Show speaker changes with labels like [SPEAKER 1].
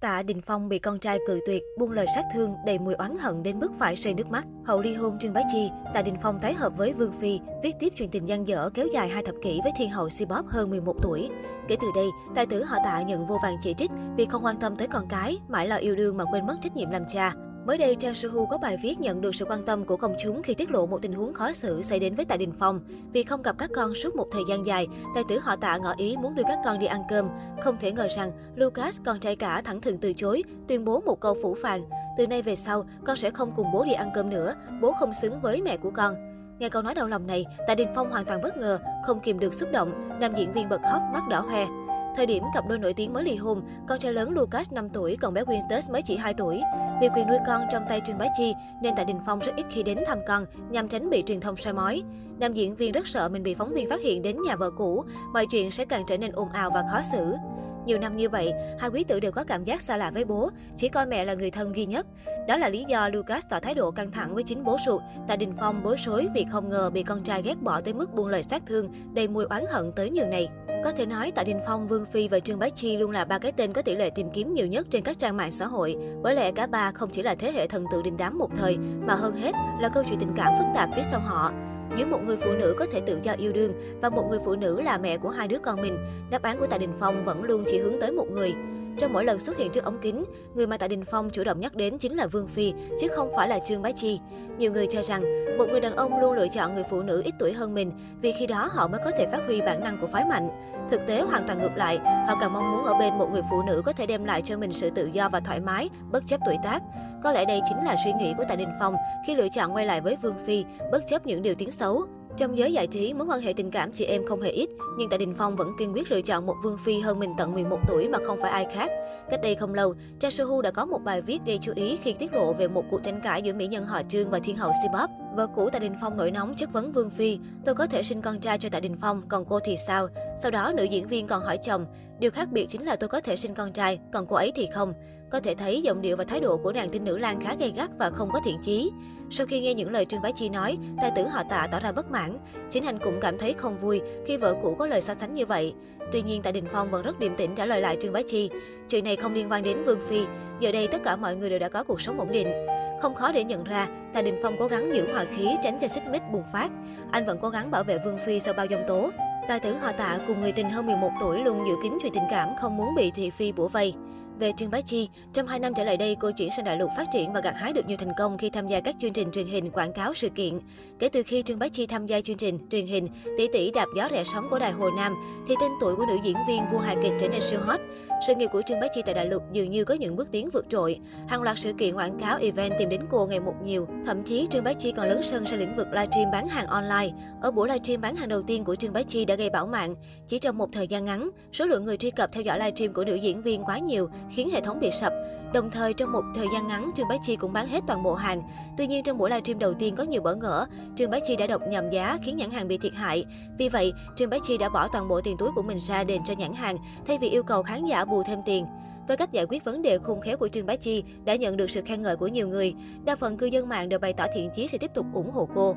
[SPEAKER 1] Tạ Đình Phong bị con trai cự tuyệt, buông lời sát thương đầy mùi oán hận đến mức phải rơi nước mắt. Hậu ly hôn Trương Bá Chi, Tạ Đình Phong tái hợp với Vương Phi, viết tiếp chuyện tình gian dở kéo dài hai thập kỷ với thiên hậu Sibop hơn 11 tuổi. Kể từ đây, tài tử họ Tạ nhận vô vàng chỉ trích vì không quan tâm tới con cái, mãi lo yêu đương mà quên mất trách nhiệm làm cha. Mới đây, Trang Suhu có bài viết nhận được sự quan tâm của công chúng khi tiết lộ một tình huống khó xử xảy đến với Tạ Đình Phong. Vì không gặp các con suốt một thời gian dài, tài tử họ Tạ ngỏ ý muốn đưa các con đi ăn cơm. Không thể ngờ rằng Lucas, con trai cả, thẳng thừng từ chối, tuyên bố một câu phủ phàng. Từ nay về sau, con sẽ không cùng bố đi ăn cơm nữa, bố không xứng với mẹ của con. Nghe câu nói đau lòng này, Tạ Đình Phong hoàn toàn bất ngờ, không kìm được xúc động, nam diễn viên bật khóc, mắt đỏ hoe. Thời điểm cặp đôi nổi tiếng mới ly hôn, con trai lớn Lucas 5 tuổi, còn bé Winston mới chỉ 2 tuổi. Vì quyền nuôi con trong tay Trương Bá Chi, nên tại Đình Phong rất ít khi đến thăm con, nhằm tránh bị truyền thông soi mói. Nam diễn viên rất sợ mình bị phóng viên phát hiện đến nhà vợ cũ, mọi chuyện sẽ càng trở nên ồn ào và khó xử. Nhiều năm như vậy, hai quý tử đều có cảm giác xa lạ với bố, chỉ coi mẹ là người thân duy nhất. Đó là lý do Lucas tỏ thái độ căng thẳng với chính bố ruột. Tại Đình Phong bối rối vì không ngờ bị con trai ghét bỏ tới mức buông lời sát thương, đầy mùi oán hận tới nhường này. Có thể nói, Tạ Đình Phong, Vương Phi và Trương Bá Chi luôn là ba cái tên có tỷ lệ tìm kiếm nhiều nhất trên các trang mạng xã hội. Bởi lẽ cả ba không chỉ là thế hệ thần tượng đình đám một thời, mà hơn hết là câu chuyện tình cảm phức tạp phía sau họ. Giữa một người phụ nữ có thể tự do yêu đương và một người phụ nữ là mẹ của hai đứa con mình, đáp án của Tạ Đình Phong vẫn luôn chỉ hướng tới một người. Trong mỗi lần xuất hiện trước ống kính, người mà Tạ Đình Phong chủ động nhắc đến chính là Vương Phi, chứ không phải là Trương Bá Chi. Nhiều người cho rằng, một người đàn ông luôn lựa chọn người phụ nữ ít tuổi hơn mình, vì khi đó họ mới có thể phát huy bản năng của phái mạnh. Thực tế hoàn toàn ngược lại, họ càng mong muốn ở bên một người phụ nữ có thể đem lại cho mình sự tự do và thoải mái, bất chấp tuổi tác. Có lẽ đây chính là suy nghĩ của Tạ Đình Phong khi lựa chọn quay lại với Vương Phi, bất chấp những điều tiếng xấu. Trong giới giải trí, mối quan hệ tình cảm chị em không hề ít, nhưng Tạ Đình Phong vẫn kiên quyết lựa chọn một Vương Phi hơn mình tận 11 tuổi mà không phải ai khác. Cách đây không lâu, Cha Sohu đã có một bài viết gây chú ý khi tiết lộ về một cuộc tranh cãi giữa mỹ nhân họ Trương và thiên hậu Sibop. Vợ cũ Tạ Đình Phong nổi nóng chất vấn Vương Phi, tôi có thể sinh con trai cho Tạ Đình Phong, còn cô thì sao? Sau đó nữ diễn viên còn hỏi chồng, điều khác biệt chính là tôi có thể sinh con trai, còn cô ấy thì không. Có thể thấy giọng điệu và thái độ của nàng tin nữ lang khá gay gắt và không có thiện chí. Sau khi nghe những lời Trương Bá Chi nói, tài tử họ Tạ tỏ ra bất mãn. Chính anh cũng cảm thấy không vui khi vợ cũ có lời so sánh như vậy. Tuy nhiên, Tạ Đình Phong vẫn rất điềm tĩnh trả lời lại Trương Bá Chi. Chuyện này không liên quan đến Vương Phi. Giờ đây tất cả mọi người đều đã có cuộc sống ổn định. Không khó để nhận ra, Tạ Đình Phong cố gắng giữ hòa khí tránh cho xích mích bùng phát. Anh vẫn cố gắng bảo vệ Vương Phi sau bao dông tố. Tài tử họ Tạ cùng người tình hơn 11 tuổi luôn giữ kín chuyện tình cảm, không muốn bị thị phi bủa vây. Về Trương Bá Chi, trong 2 năm trở lại đây, cô chuyển sang đại lục phát triển và gặt hái được nhiều thành công khi tham gia các chương trình truyền hình, quảng cáo, sự kiện. Kể từ khi Trương Bá Chi tham gia chương trình truyền hình Tỷ tỷ đạp gió rẻ sóng của đài Hồ Nam, thì tên tuổi của nữ diễn viên vua hài kịch trở nên siêu hot. Sự nghiệp của Trương Bá Chi tại đại lục dường như có những bước tiến vượt trội. Hàng loạt sự kiện quảng cáo, event tìm đến cô ngày một nhiều. Thậm chí Trương Bá Chi còn lớn sân sang lĩnh vực livestream bán hàng online. Ở buổi livestream bán hàng đầu tiên của Trương Bá Chi đã gây bão mạng. Chỉ trong một thời gian ngắn, số lượng người truy cập theo dõi livestream của nữ diễn viên quá nhiều, khiến hệ thống bị sập. Đồng thời trong một thời gian ngắn, Trương Bá Chi cũng bán hết toàn bộ hàng. Tuy nhiên trong buổi livestream đầu tiên có nhiều bỡ ngỡ, Trương Bá Chi đã đọc nhầm giá khiến nhãn hàng bị thiệt hại. Vì vậy, Trương Bá Chi đã bỏ toàn bộ tiền túi của mình ra đền cho nhãn hàng, thay vì yêu cầu khán giả bù thêm tiền. Với cách giải quyết vấn đề khôn khéo của Trương Bá Chi đã nhận được sự khen ngợi của nhiều người, đa phần cư dân mạng đều bày tỏ thiện chí sẽ tiếp tục ủng hộ cô.